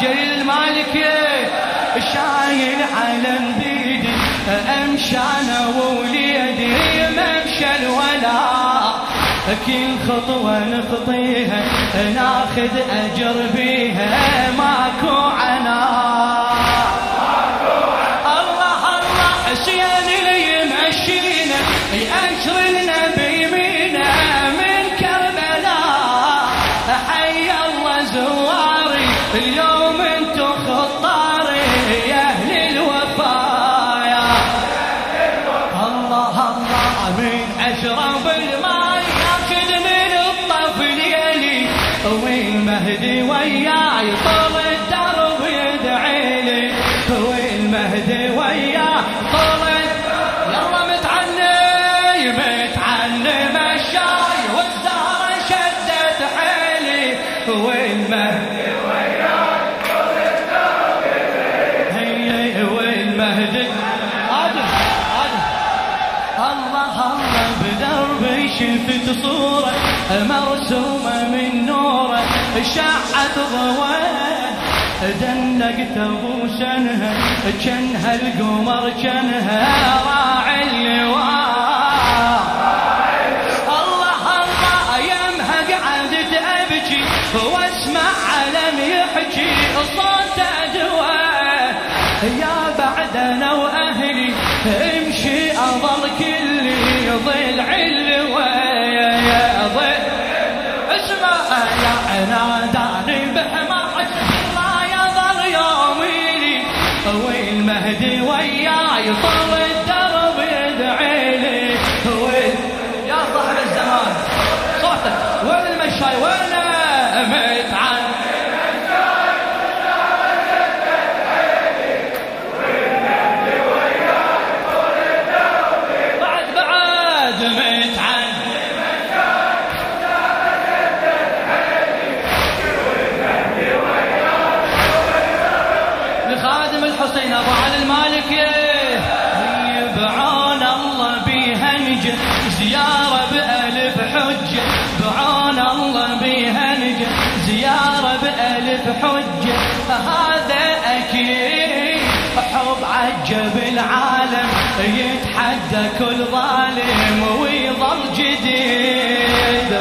جري المالكي. شايل علم بيدي امشى أنا ووليدي. ممشى الولاء كل خطوة نخطيها ناخذ أجر بيها. ما طول الدرب يدعي لي والمهدي وياي طول يلا متعني متعني مشاي والزهرة شدت حيلي والمهدي هي والمهدي عادل عادل. الله الله بدربي شفت صورة مرسومة من نوره شعت ضوء دنقت ابو سنها جنها القمر جنها راعي اللواء الله الله يمها قعدت أبكي واسمع علم يحكي صوت والمهدي وياي طول بألف حجة هذا أكيد. حب عجب العالم يتحدى كل ظالم ويظل جديد.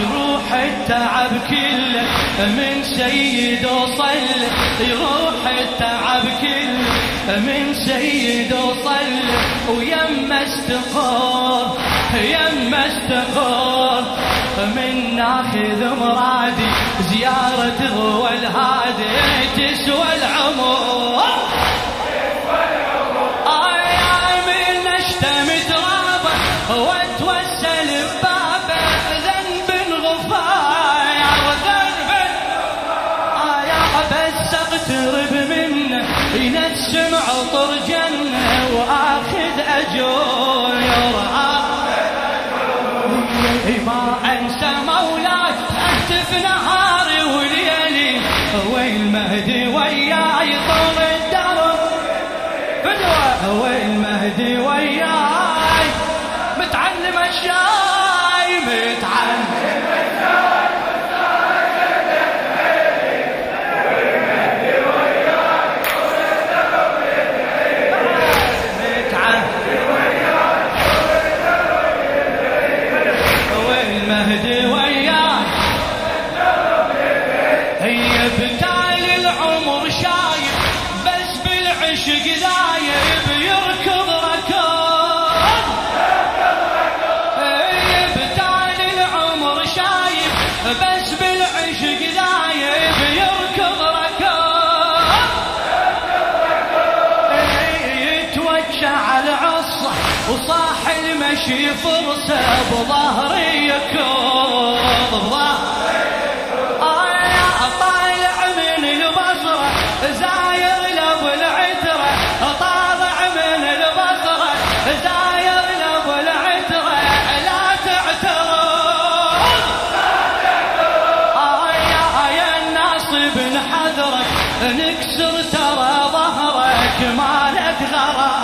يروح التعب كله من سيد وصل. يروح التعب كله من سيد وصل. ويما استقر يما استقر من ناخذ مرادي زيارة غوى الهادي. تسوى منه ينسم عطر جنة وآخذ اجور ما بس بالعشق ذايب يركض ركض. يتوجع العصة وصاح المشي فرصة بظهري يكوض آه، مالك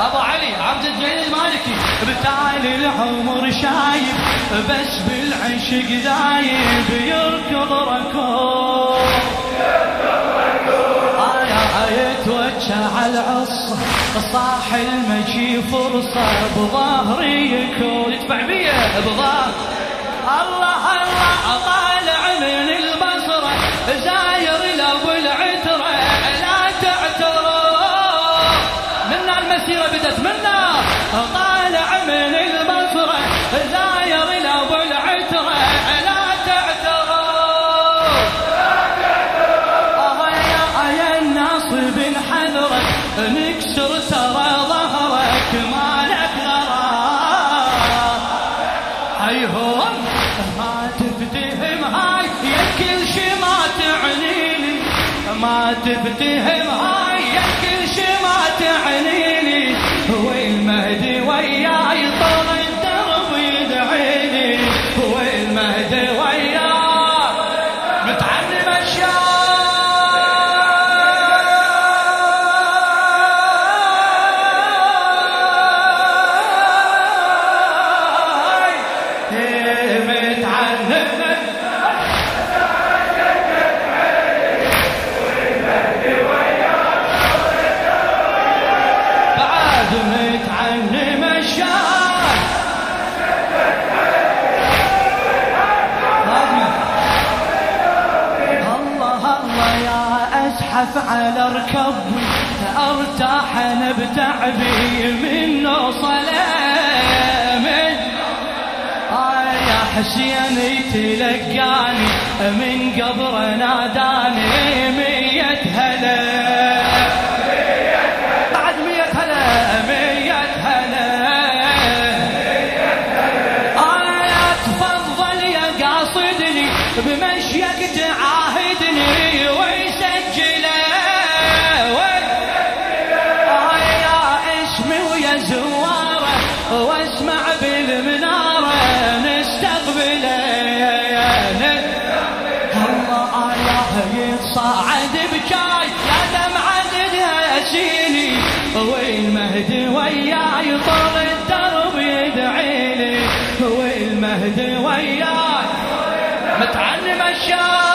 أبو علي عبد الجليل المالكي. بتالي العمر شايب بس بالعشق ذايب. يركض ركوب آية يتوجه على العصا صاح المجي فرصة بظهري يكون يدفع بيه بظهر الله الله طالع البصرة زاير له العترة لا تعترض آه يا يا الناصب حذرك نكسر ترى ظهرك مالك غرام هيهم ما تفتهم هاي يا كل شي ما تعني لي ما تفتهم هاي على ركبي أرتاح أنا بتعبي من من آه يا حسين يتلقاني من قبر ناداني مية هلا. بعد هلا هلا. آه تفضل يا قاصدني بمشيك تعاهدني ويسجله show.